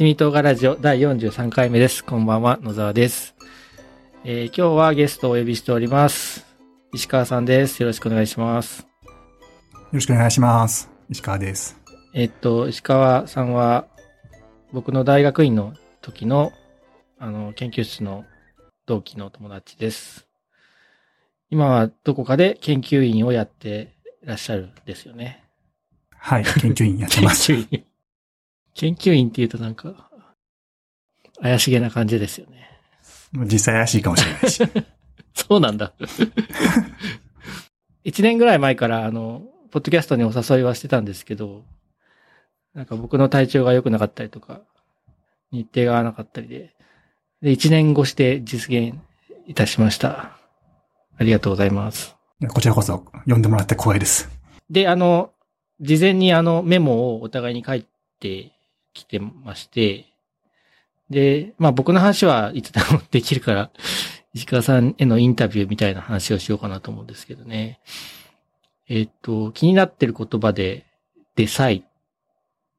七味唐辛ラジオ第43回目です。こんばんは、野沢です。えー今日はゲストをお呼びしております。石川さんです。よろしくお願いします。よろしくお願いします。石川です。えっと、石川さんは、僕の大学院の時の、あの、研究室の同期の友達です。今はどこかで研究員をやってらっしゃるんですよね。はい、研究員やって研ます。究員。研究員って言うとなんか、怪しげな感じですよね。実際怪しいかもしれないし。そうなんだ。一年ぐらい前から、あの、ポッドキャストにお誘いはしてたんですけど、なんか僕の体調が良くなかったりとか、日程が合わなかったりで、で、一年越して実現いたしました。ありがとうございます。こちらこそ呼んでもらって光栄です。で、あの、事前にあのメモをお互いに書いてきてまして、で、まあ僕の話はいつでもできるから、石川さんへのインタビューみたいな話をしようかなと思うんですけどね。えっ、と、気になってる言葉で、 DeSci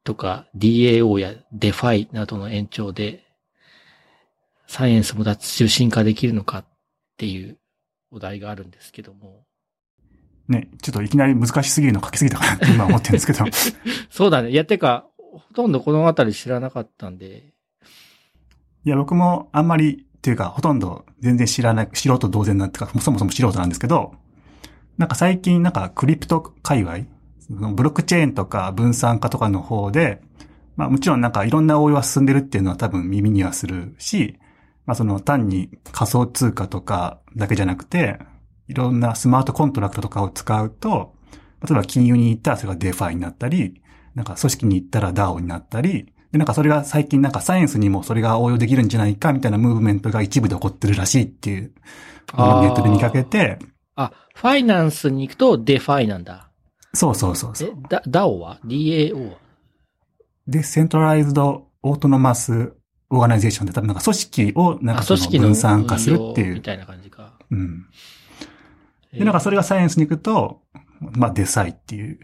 とか DAO や DeFi などの延長で、サイエンスも脱中心化できるのかっていうお題があるんですけども。ね、ちょっといきなり難しすぎるの書きすぎたかなって今思ってるんですけど。そうだね。いや、てか、ほとんどこのあたり知らなかったんで。いや、僕もあんまり、っていうか、ほとんど全然知らない、素人同然なんてか、そもそも素人なんですけど、なんか最近なんかクリプト界隈、ブロックチェーンとか分散化とかの方で、まあもちろんなんかいろんな応用は進んでるっていうのは多分耳にはするし、まあその単に仮想通貨とかだけじゃなくて、いろんなスマートコントラクトとかを使うと、例えば金融に行ったらそれが DeFi になったり、なんか組織に行ったら DAO になったり、で、なんかそれが最近なんかサイエンスにもそれが応用できるんじゃないかみたいなムーブメントが一部で起こってるらしいっていう、ネットで見かけて、あ、ファイナンスに行くと DeFi なんだ。そうそうそうそう。、えダ、DAO は ?DAO は？ decentralized autonomous organization で多分なんか組織をなんかあ、その分散化するっていう。みたいな感じか。うん。で、なんかそれがサイエンスに行くと、まあ DeSci っていう。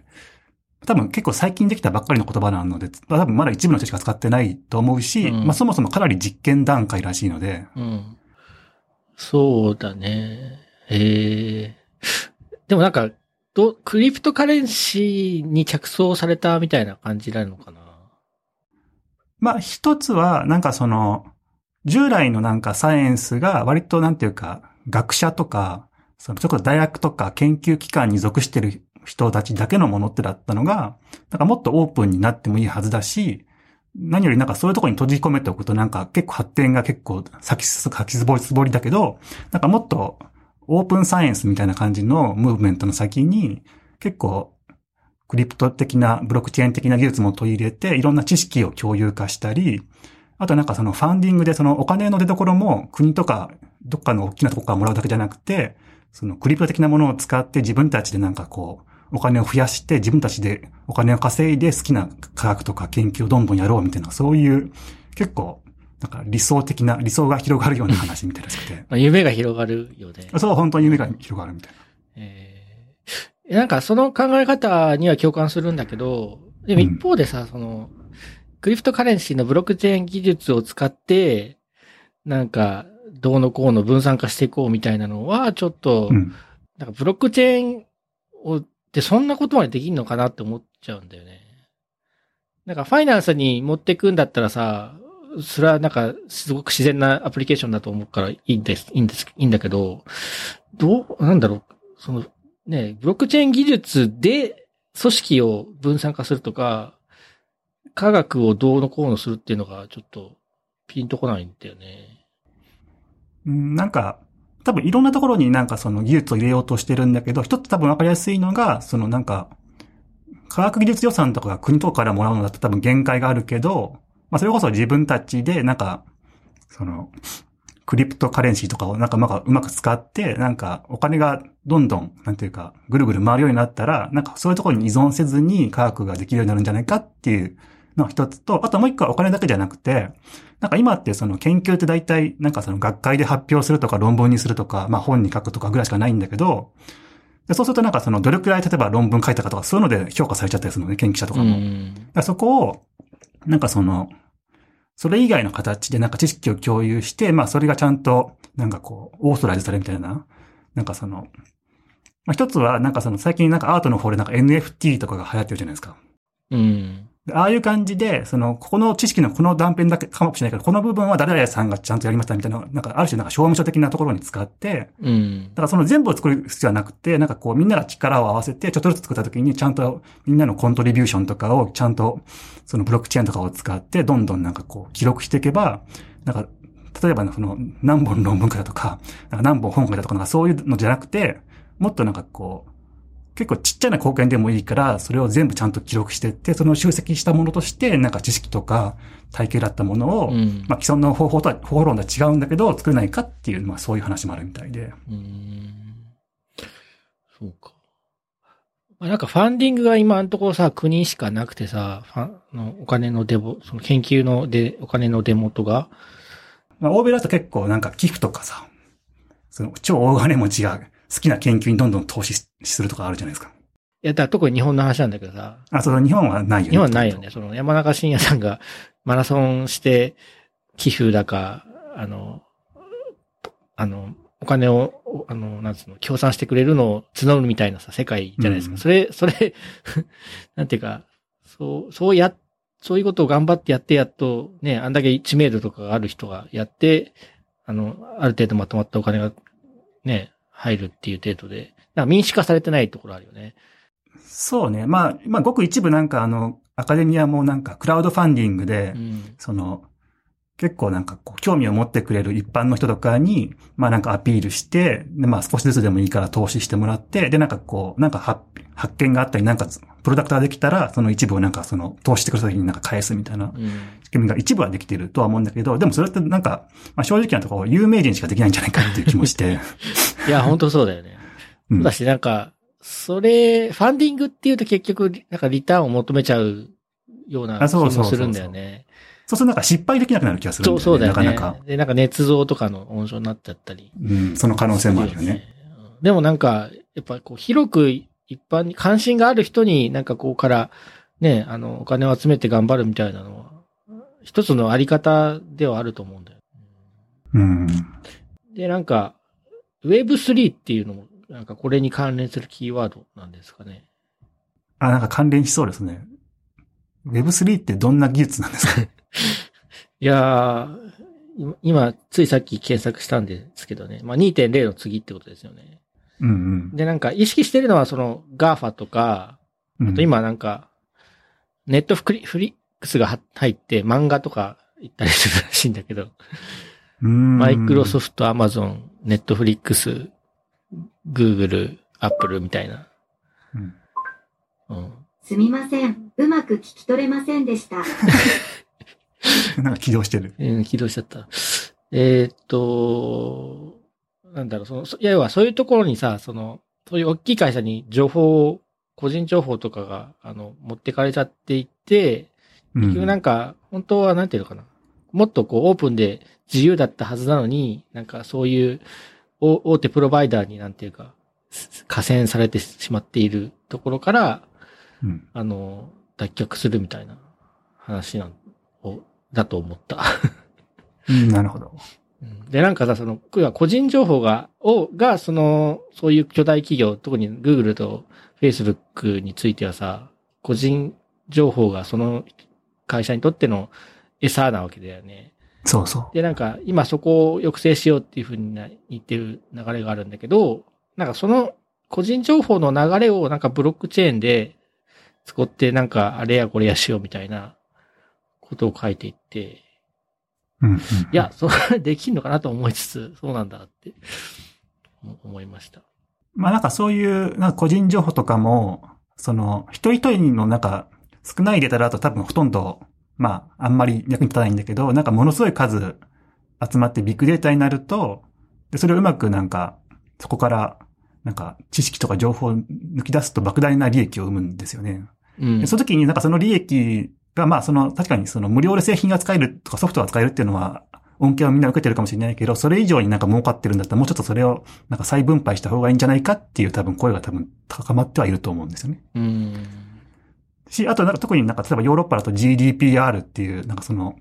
多分結構最近できたばっかりの言葉なので、多分まだ一部の人しか使ってないと思うし、うんまあそもそもかなり実験段階らしいので、うん。そうだね。へえ。でもなんか、ど、クリプトカレンシーに着想されたみたいな感じなのかな？まあ一つはなんかその、従来のなんかサイエンスが割となんていうか、学者とか、その、それこそ大学とか研究機関に属してる人たちだけのものってだったのが、なんかもっとオープンになってもいいはずだし、何よりなんかそういうところに閉じ込めておくとなんか結構発展が結構先す、先ぼりつぼりだけど、なんかもっとオープンサイエンスみたいな感じのムーブメントの先に結構クリプト的なブロックチェーン的な技術も取り入れていろんな知識を共有化したり、あとなんかそのファンディングでそのお金の出所も国とかどっかの大きなとこからもらうだけじゃなくて、そのクリプト的なものを使って自分たちでなんかこう、お金を増やして自分たちでお金を稼いで好きな科学とか研究をどんどんやろうみたいな、そういう結構、なんか理想的な、理想が広がるような話みたいらしくて。まあ、夢が広がるよね。そう、本当に夢が広がるみたいな。えーなんかその考え方には共感するんだけど、でも一方でさ、その、クリプトカレンシーのブロックチェーン技術を使って、なんか、どうのこうの分散化していこうみたいなのは、ちょっと、うん。なんかブロックチェーンを、ってそんなことまでできんのかなって思っちゃうんだよね。なんかファイナンスに持ってくんだったらさ、それはなんかすごく自然なアプリケーションだと思うからいいんです、いいんです、いいんだけど、どう、なんだろう、その、ね、ブロックチェーン技術で組織を分散化するとか、科学をどうのこうのするっていうのがちょっとピンとこないんだよね。なんか、多分いろんなところになんかその技術を入れようとしてるんだけど、一つ多分わかりやすいのが、そのなんか、科学技術予算とかが国とかからもらうのだと多分限界があるけど、まあそれこそ自分たちでなんか、その、クリプトカレンシーとかをなんかうまくうまく使って、なんかお金がどんどん、なんていうか、ぐるぐる回るようになったら、なんかそういうところに依存せずに科学ができるようになるんじゃないかっていうのが一つと、あともう一個はお金だけじゃなくて、なんか今ってその研究って大体なんかその学会で発表するとか論文にするとか、まあ本に書くとかぐらいしかないんだけど、でそうするとなんかそのどれくらい例えば論文書いたかとかそういうので評価されちゃったりするのね、研究者とかも。だかそこを、なんかその、それ以外の形でなんか知識を共有して、まあそれがちゃんと、なんかこう、オーソライズされるみたいな、なんかその、まあ一つはなんかその最近なんかアートの方でなんか NFT とかが流行ってるじゃないですか。うん。でああいう感じで、その、ここの知識のこの断片だけかもしれないけど、この部分は誰々さんがちゃんとやりましたみたいな、なんかある種なんか証明書的なところに使って、うんだ。からその全部を作る必要はなくて、なんかこうみんなが力を合わせて、ちょっとずつ作った時にちゃんとみんなのコントリビューションとかをちゃんと、そのブロックチェーンとかを使って、どんどんなんかこう記録していけば、なんか、例えばその何本論文書いたとか、なんか何本本書いたとか、なんかそういうのじゃなくて、もっとなんかこう、結構ちっちゃな貢献でもいいから、それを全部ちゃんと記録していって、その集積したものとして、なんか知識とか体系だったものを、うん。まあ既存の方法とは、方法論とは違うんだけど、作れないかっていう、まあそういう話もあるみたいで。うん。そうか。まあなんかファンディングが今のところさ、国しかなくてさ、ファンのお金のデボ、その研究ので、お金の出元が、まあ、欧米だと結構なんか寄付とかさ、その超大金持ちが好きな研究にどんどん投資しするとかあるじゃないですか。いや、だから特に日本の話なんだけどさ、あ、その日本はないよね。日本はないよね。その山中伸也さんが マラソンして寄付だか、あの、あの、お金を、おあの、なんつうの、協賛してくれるのを募るみたいなさ、世界じゃないですか。うんそれ、それ、なんていうか、そう、そうや、そういうことを頑張ってやってやっと、ね、あんだけ知名度とかがある人がやって、あの、ある程度まとまったお金が、ね、入るっていう程度で、なんか民主化されてないところあるよね。そうね。まあ、まあ、ごく一部なんかあの、アカデミアもなんかクラウドファンディングで、うん。その、結構なんかこう、興味を持ってくれる一般の人とかに、まあなんかアピールして、でまあ少しずつでもいいから投資してもらって、でなんかこう、なんか発発見があったり、なんかプロダクトができたら、その一部をなんかその投資してくれた時になんか返すみたいなうん。仕組みが一部はできてるとは思うんだけど、でもそれってなんか、まあ正直なところ有名人しかできないんじゃないかっていう気もして。いや、本当そうだよね。うんだし、なんか、それ、ファンディングっていうと結局、なんかリターンを求めちゃうような気あそうそうそうそうもするんだよね。そうするとなんか失敗できなくなる気がするんだよね。そうそうだよね。なかなか。で、なんか捏造とかの温床になっちゃったり。うん、その可能性もあるよね。うん。でもなんか、やっぱこう、広く一般に関心がある人になんかこうから、ね、あの、お金を集めて頑張るみたいなのは、一つのあり方ではあると思うんだよ。うん。で、なんか、Web3 っていうのも、なんかこれに関連するキーワードなんですかね。あ、なんか関連しそうですね。Web3 ってどんな技術なんですか？いやー、今今、ついさっき検索したんですけどね。まあ、2.0の次ってことですよね。うんで、なんか意識してるのはその GAFA とか、うん。あと今なんか、ネットフリフリックスがは入って漫画とか行ったりするらしいんだけど、うん、マイクロソフフト、アマゾン、ネットフリックス、グーグル、アップルみたいな。ト。うんうん。すみません。うまく聞き取れませんでした。なんか起動してる。うん、起動しちゃった。えーっと、なんだろう、その、そ要はそういうところにさ、その、そういう大きい会社に情報を、個人情報とかが、あの、持ってかれちゃっていて、結局なんか、本当はなんていうのかな。もっとこう、オープンで自由だったはずなのに、なんかそういう、お大手プロバイダーになんていうか、す加戦されてしまっているところから、うん。あの、脱却するみたいな話なん、を、だと思った。うん、なるほど。うんで、なんかさ、その、個人情報が、を、が、その、そういう巨大企業、特に Google と Facebook についてはさ、個人情報がその会社にとっての餌なわけだよね。そうそう。で、なんか、今そこを抑制しようっていうふうにな言ってる流れがあるんだけど、なんかその個人情報の流れをなんかブロックチェーンで使ってなんかあれやこれやしようみたいなことを書いていって、うん、うん。いや、それできんのかなと思いつつ、そうなんだって思いました。まあなんかそういう、なんか個人情報とかも、その、一人一人のなんか、少ないデータだと多分ほとんど、まあ、あんまり役に立たないんだけど、なんかものすごい数集まってビッグデータになると、で、それをうまくなんか、そこから、なんか、知識とか情報を抜き出すと莫大な利益を生むんですよね。うんで。その時になんかその利益が、まあその、確かにその無料で製品が使えるとかソフトが使えるっていうのは、恩恵をみんな受けてるかもしれないけど、それ以上になんか儲かってるんだったらもうちょっとそれをなんか再分配した方がいいんじゃないかっていう多分声が多分高まってはいると思うんですよね。うん。し、あとなんか特になんか例えばヨーロッパだと GDPR っていう、なんかその、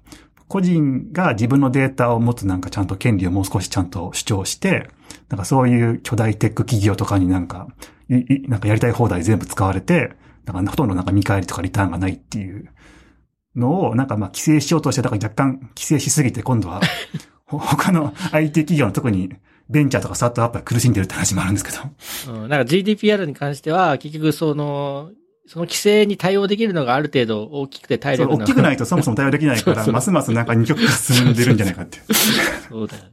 個人が自分のデータを持つなんかちゃんと権利をもう少しちゃんと主張して、なんかそういう巨大テック企業とかになんか、いいなんかやりたい放題全部使われて、なんかほとんどなんか見返りとかリターンがないっていうのを、なんかまあ規制しようとして、だから若干規制しすぎて今度は、ほ他の IT 企業の特にベンチャーとかスタートアップが苦しんでるって話もあるんですけど。うん、なんか GDPR に関しては、結局その、その規制に対応できるのがある程度大きくて体そう力大きくないいと そもそも対応できないから、そうそうますますなんか二極化進んでるんじゃないかって。そうだよね。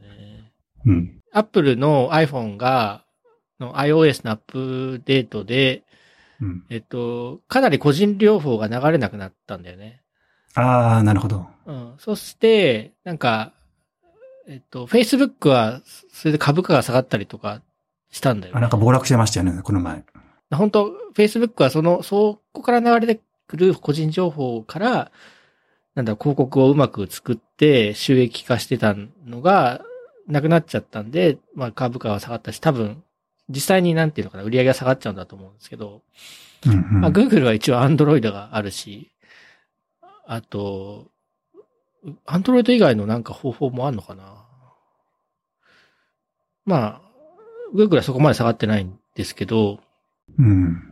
うん。Apple の iPhone が、の iOS のアップデートで、うん。えっと、かなり個人情報が流れなくなったんだよね。ああ、なるほど。うん。そして、なんか、えっと、Facebook は、それで株価が下がったりとかしたんだよ、ね。あなんか暴落してましたよね、この前。本当 Facebook はその、そこから流れてくる個人情報から、なんだ、広告をうまく作って収益化してたのが、なくなっちゃったんで、まあ株価は下がったし、多分、実際になんていうのかな、売り上げが下がっちゃうんだと思うんですけど、うん、うん。まあ Google は一応 Android があるし、あと、Android 以外のなんか方法もあるのかな？まあ、Google はそこまで下がってないんですけど、うん。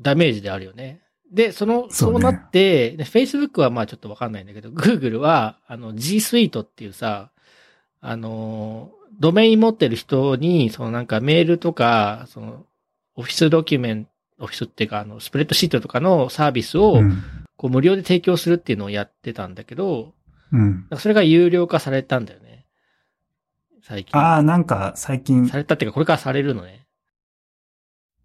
ダメージであるよね。で、その、そうなって、で Facebook はまあちょっとわかんないんだけど、Google は、あの、G Suite っていうさ、あの、ドメイン持ってる人に、そのなんかメールとか、その、オフィスドキュメント、オフィスっていうか、あの、スプレッドシートとかのサービスを、うん。こう無料で提供するっていうのをやってたんだけど、うん。それが有料化されたんだよね。最近。ああ、なんか最近さ、れたっていうか、これからされるのね。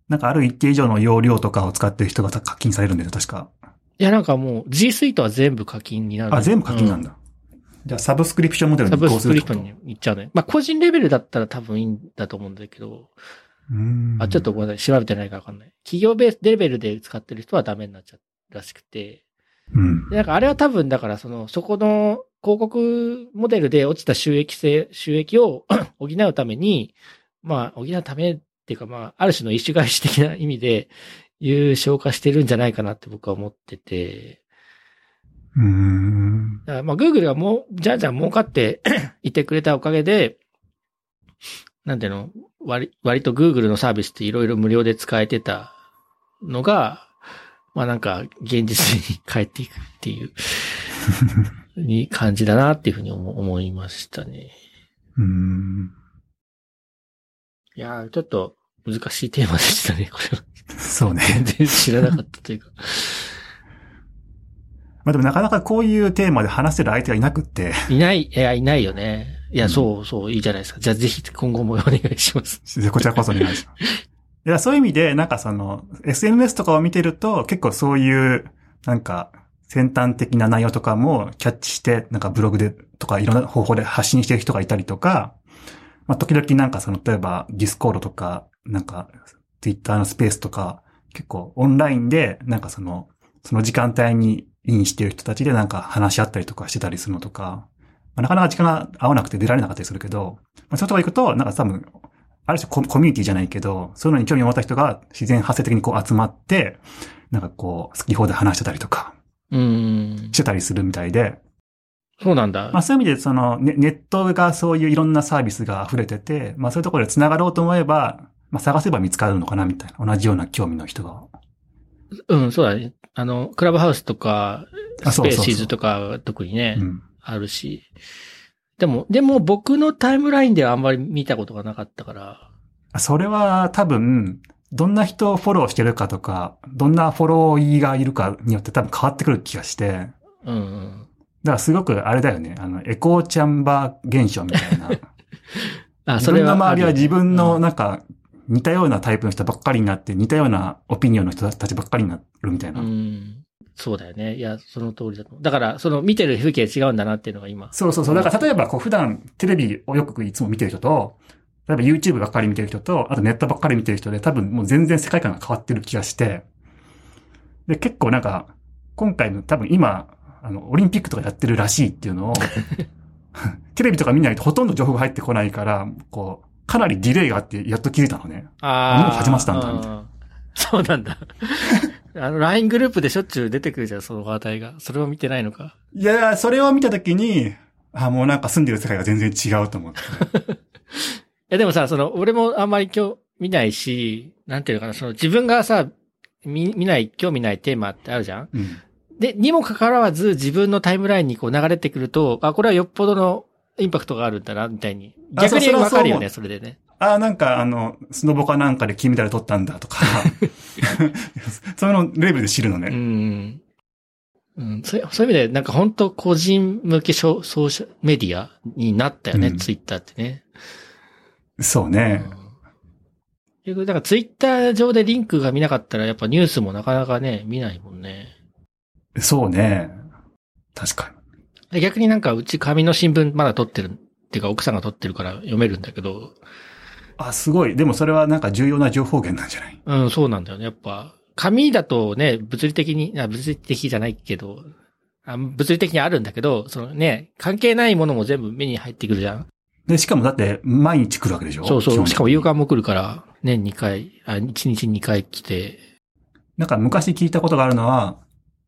なんかある一定以上の容量とかを使ってる人が課金されるんだよね、確か。いや、なんかもう G Suite は全部課金になる。あ、全部課金なんだ。だ。じゃあサブスクリプションモデルにサブ移行スクリプトするってこと？に行っちゃうね。まあ、個人レベルだったら多分いいんだと思うんだけど、うんあ、ちょっとごめんなさい。調べてないからわかんない。企業ベースレベルで使ってる人はダメになっちゃうらしくて。うん。でなんかあれは多分だからその、そこの広告モデルで落ちた収益性、収益を 補うために、まあ、補うためっていうかまあ、ある種の一種返し的な意味で優勝化してるんじゃないかなって僕は思ってて。うん。だからまあ、Google がもう、じゃんじゃん儲かって いてくれたおかげで、なんていうの、割、割と Google のサービスっていろいろ無料で使えてたのが、まあなんか、現実に帰っていくっていう、に感じだなっていうふうに思思いましたね。うん。いやー、ちょっと難しいテーマでしたね、これは。そうね。全然知らなかったというか。まあでもなかなかこういうテーマで話せる相手がいなくって、いない、いや、いないよね。いや、うんそうそう、いいじゃないですか。じゃあぜひ今後もお願いします。こちらこそお願いします。いや、そういう意味で、なんかその、SNS とかを見てると、結構そういう、なんか、先端的な内容とかもキャッチして、なんかブログで、とかいろんな方法で発信してる人がいたりとか、まあ、時々なんかその、例えば、ディスコードとか、なんか、ツイッターのスペースとか、結構オンラインで、なんかその、その時間帯にインしてる人たちでなんか話し合ったりとかしてたりするのとか、まあ、なかなか時間が合わなくて出られなかったりするけど、まあ、そういうとこ行くと、なんか多分、ある種ココミュニティじゃないけど、そういうのに興味を持った人が自然発生的にこう集まって、なんかこう、好き放題話してたりとか、うーんし。てたりするみたいで、そうなんだ。まあそういう意味でそのネネットがそういういろんなサービスが溢れてて、まあそういうところで繋がろうと思えば、まあ探せば見つかるのかなみたいな。同じような興味の人が。うん、そうだね。あの、クラブハウスとか、スペーシーズとか特にね、うん。あるし。でも、でも僕のタイムラインではあんまり見たことがなかったから。それは多分、どんな人をフォローしてるかとか、どんなフォローがいるかによって多分変わってくる気がして、うんうん。だからすごくあれだよね。あの、エコーチャンバー現象みたいな。あ、自分のそれはある。周りは自分のうんなんか、似たようなタイプの人ばっかりになって、似たようなオピニオンの人たちばっかりになるみたいな。うん。そうだよね。いや、その通りだと。だから、その見てる風景違うんだなっていうのが今。そうそうそう。だから例えばこう普段テレビをよくいつも見てる人と、例えば YouTube ばっかり見てる人と、あとネットばっかり見てる人で多分もう全然世界観が変わってる気がして、で、結構なんか、今回の多分今、あの、オリンピックとかやってるらしいっていうのを、テレビとか見ないとほとんど情報が入ってこないから、こう、かなりディレイがあってやっと気づいたのね。あもう始まってたんだうんそうなんだ。あの、LINE グループでしょっちゅう出てくるじゃん、その話題が。それを見てないのか。いや、それを見たときに、あ、もうなんか住んでる世界が全然違うと思って。いや、でもさ、その、俺もあんまり今日見ないし、なんていうのかな、その自分がさ、見、見ない、興味ないテーマってあるじゃんうん。で、にもかかわらず自分のタイムラインにこう流れてくると、あ、これはよっぽどのインパクトがあるんだな、みたいに。あ逆にわかるよね、それでね。あ、なんかあの、スノボかなんかで金メダル取ったんだとか、そのレベルで知るのうね。ん。うん、そうそういう意味で、なんか本当個人向けソソーシャルメディアになったよね、うんツイッターってね。そうね。結局、だからツイッター上でリンクが見なかったら、やっぱニュースもなかなかね、見ないもんね。そうね。確かに。で逆になんかうち紙の新聞まだ撮ってる、っていうか奥さんが撮ってるから読めるんだけど、あ、すごい。でもそれはなんか重要な情報源なんじゃない？うん、そうなんだよね。やっぱ、紙だとね、物理的に、あ物理的じゃないけど、あ物理的にあるんだけど、そのね、関係ないものも全部目に入ってくるじゃん。で、しかもだって毎日来るわけでしょ？そうそう。しかも夕か刊も来るから、年2回、あ、1日2回来て、なんか昔聞いたことがあるのは、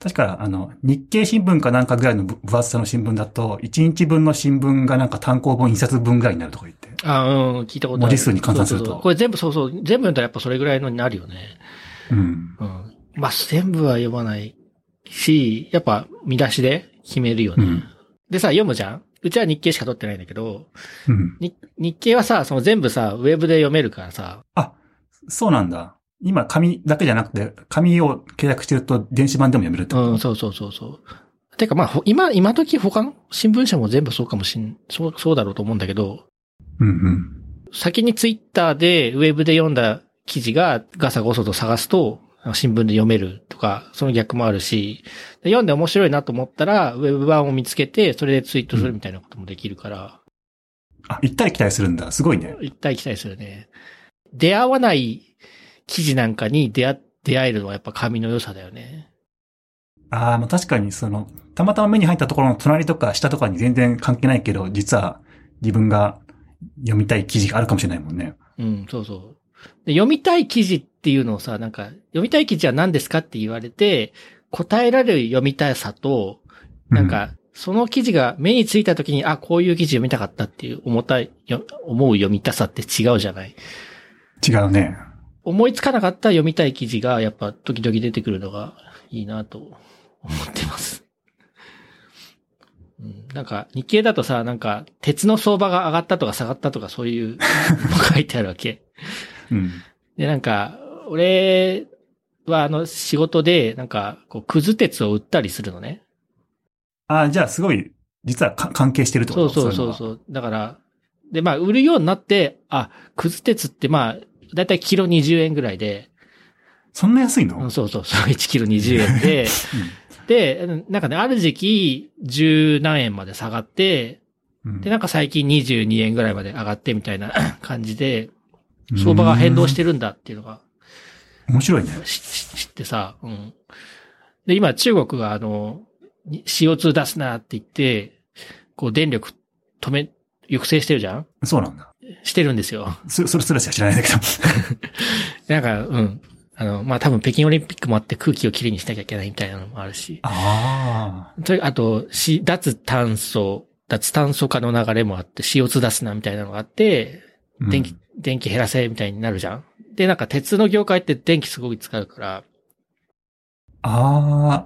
確かあの、日経新聞かなんかぐらいの分分厚さの新聞だと、1日分の新聞がなんか単行本1冊分ぐらいになるとか言って。あ、うん、聞いたことある。文字数に換算するとそうそうそうこれ全部そうそう、全部読んだらやっぱそれぐらいのになるよね。うん。うん。まあ、全部は読まないし、やっぱ見出しで決めるよね。うんでさ、読むじゃんうちは日経しか取ってないんだけど、うん。に日経はさ、その全部さ、ウェブで読めるからさ、そうなんだ。今、紙だけじゃなくて、紙を契約してると電子版でも読めるってこと、うん、そうそうそうそう。てかまあ、ほ今、今時他の新聞社も全部そうかもしん、そう、そうだろうと思うんだけど、うんうん。先にツイッターでウェブで読んだ記事がガサゴソと探すと、新聞で読めるとか、その逆もあるし、で読んで面白いなと思ったら、ウェブ版を見つけて、それでツイートするみたいなこともできるから、あ、行ったり来たりするんだ。すごいね。行ったり来たりするね。出会わない記事なんかに出会、出会えるのはやっぱ紙の良さだよね。ああ、まあ確かにその、たまたま目に入ったところの隣とか下とかに全然関係ないけど、実は自分が読みたい記事があるかもしれないもんね。うん、そうそう。で読みたい記事っていうのをさ、なんか、読みたい記事は何ですかって言われて、答えられる読みたいさと、なんか、その記事が目についた時に、あ、こういう記事読みたかったっていう思ったい、よ思う読みたさって違うじゃない。違うね。思いつかなかった読みたい記事が、やっぱ時々出てくるのがいいなと思ってます。うん、なんか、日経だとさ、なんか、鉄の相場が上がったとか下がったとかそういうの書いてあるわけ。うん。で、なんか、俺はあの仕事で、なんか、こう、くず鉄を売ったりするのね。ああ、じゃあすごい、実はか関係してるってことそうそうそうそう。だから、で、まあ、売るようになって、あ、くず鉄ってまあ、だいたいキロ20円ぐらいで、そんな安いの、うんそうそう。そう、1キロ20円で、で、なんかね、ある時期、10何円まで下がって、うん。で、なんか最近22円ぐらいまで上がってみたいな 感じで、相場が変動してるんだっていうのが。面白いね。知ってさ、うん。で、今中国があの、に CO2 出すなって言って、こう電力止め、抑制してるじゃん？そうなんだ。してるんですよ。そそれすらしか知らないんだけど。なんか、うん。あの、まあ、多分北京オリンピックもあって空気をきれいにしなきゃいけないみたいなのもあるし。ああ。それあと、し、脱炭素、脱炭素化の流れもあって CO2 出すなみたいなのがあって、うん電気、電気減らせみたいになるじゃんで、なんか鉄の業界って電気すごい使うから、ああ。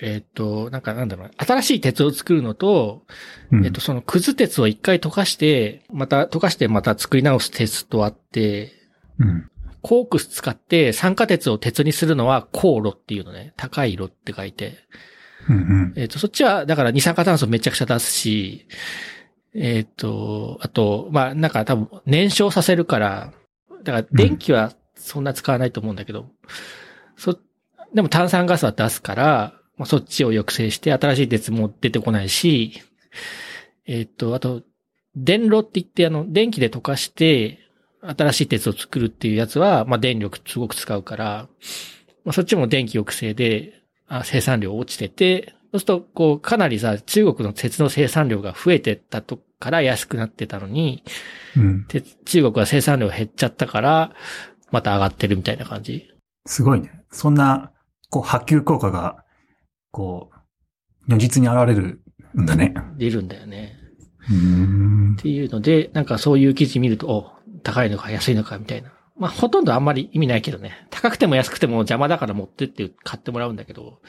えっ、と、なんかなんだろうな、新しい鉄を作るのと、うんえっと、そのくず鉄を一回溶かして、また溶かしてまた作り直す鉄とあって、うん。コークス使って酸化鉄を鉄にするのは高炉っていうのね。高い炉って書いて。うんうん。えっ、と、そっちは、だから二酸化炭素めちゃくちゃ出すし、えっ、と、あと、まあ、なんか多分燃焼させるから、だから電気はそんな使わないと思うんだけど、そ、でも炭酸ガスは出すから、まあ、そっちを抑制して新しい鉄も出てこないし、えっ、と、あと、電炉って言ってあの、電気で溶かして、新しい鉄を作るっていうやつは、まあ、電力すごく使うから、まあ、そっちも電気抑制で、あ生産量落ちてて、そうすると、こう、かなりさ、中国の鉄の生産量が増えてったとから安くなってたのに、うん。鉄中国は生産量減っちゃったから、また上がってるみたいな感じ。すごいね。そんな、こう、波及効果が、こう、如実に現れるんだね。出るんだよね。うーんっ。ていうので、なんかそういう記事見ると、お、高いのか安いのかみたいな。まあ、ほとんどあんまり意味ないけどね。高くても安くても邪魔だから持ってって買ってもらうんだけど。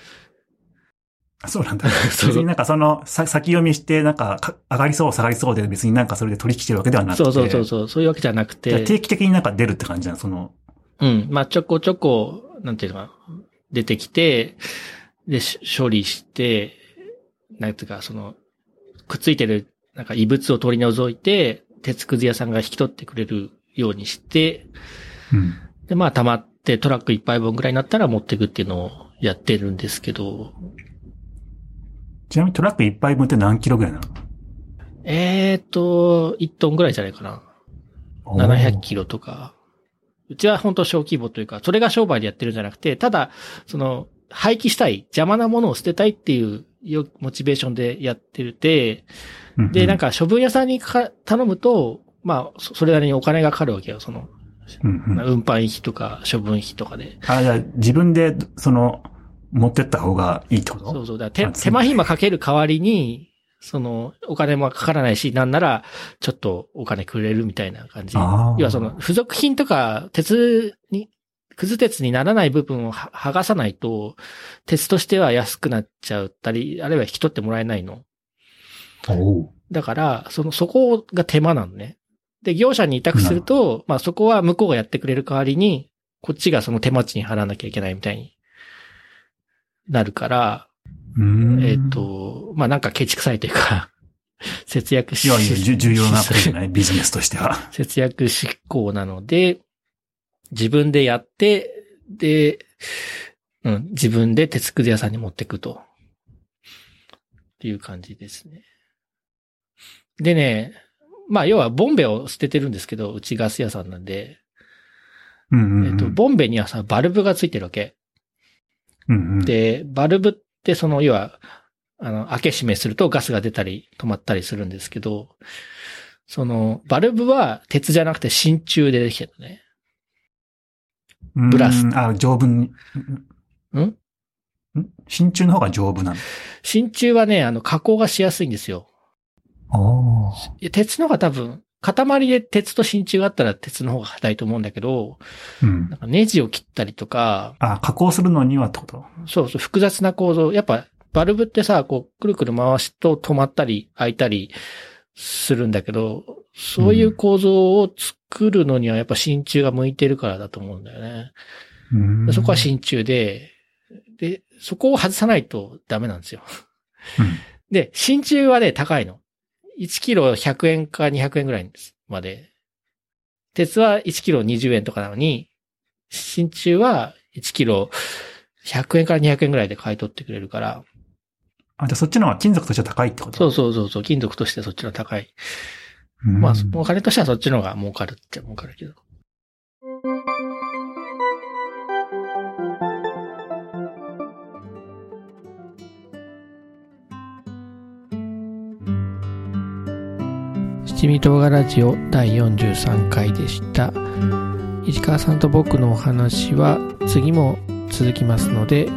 そうなんだ。別になんかその、さ先読みして、なんかか、上がりそう、下がりそうで、別になんかそれで取引してるわけではなくて。そうそうそうそう、そういうわけじゃなくて。定期的になんか出るって感じなのその、うん。まあ、ちょこちょこ、なんていうのかな、出てきて、で、し処理して、なんていうか、その、くっついてる、なんか異物を取り除いて、鉄くず屋さんが引き取ってくれるようにして、うん。で、まあ、溜まってトラック一杯分ぐらいになったら持っていくっていうのをやってるんですけど、ちなみにトラック一杯分って何キロぐらいなの？えーと、1トンぐらいじゃないかな。700キロとか。うちは本当小規模というか、それが商売でやってるんじゃなくて、ただ、その、廃棄したい、邪魔なものを捨てたいっていうよモチベーションでやってるて、うんで、なん、か処分屋さんにか頼むと、まあ、そそれなりにお金がかかるわけよ、その、うんうん運搬費とか処分費とかで。あ、じゃあ自分で、その、持ってった方がいいってこと？そうそう。だ手手間暇かける代わりに、その、お金もかからないし、なんなら、ちょっとお金くれるみたいな感じ。要はその、付属品とか、鉄に、くず鉄にならない部分をは剥がさないと、鉄としては安くなっちゃったり、あるいは引き取ってもらえないの。だから、その、そこが手間なのね。で、業者に委託すると、まあそこは向こうがやってくれる代わりに、こっちがその手間賃払わなきゃいけないみたいになるから、えっ、と、まあなんかケチくさいというか、節約しいやいや、重要なことじゃない ビジネスとしては。節約執行なので、自分でやって、で、うん、自分で鉄くず屋さんに持ってくと。っていう感じですね。でね、まあ要はボンベを捨ててるんですけど、うちガス屋さんなんで、うんうんうんえっと、ボンベにはさ、バルブがついてるわけ。うんうん、で、バルブってその、要は、あの、開け閉めするとガスが出たり止まったりするんですけど、その、バルブは鉄じゃなくて真鍮でできてるのね。ブラスうんあ、丈夫に。ん？ん？真鍮の方が丈夫なの？真鍮はね、あの、加工がしやすいんですよ。鉄の方が多分、塊で鉄と真鍮があったら鉄の方が硬いと思うんだけど、うんなんかネジを切ったりとか、あ、加工するのにはってこと？そうそう、複雑な構造。やっぱ、バルブってさ、こう、くるくる回すと止まったり開いたりするんだけど、そういう構造を作るのにはやっぱ真鍮が向いてるからだと思うんだよね。うんそこは真鍮で、で、そこを外さないとダメなんですよ。うんで、真鍮はね、高いの。1キロ100円か200円ぐらいまで。鉄は1キロ20円とかなのに、真鍮は1キロ100円から200円ぐらいで買い取ってくれるから、あ、じゃあそっちの方が金属としては高いってこと？そうそうそうそう、金属としてそっちの高い。うんまあ、お金としてはそっちの方が儲かるっちゃ儲かるけど。七味唐辛ラジオ第43回でした。石川さんと僕のお話は次も続きますので、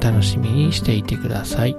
楽しみにしていてください。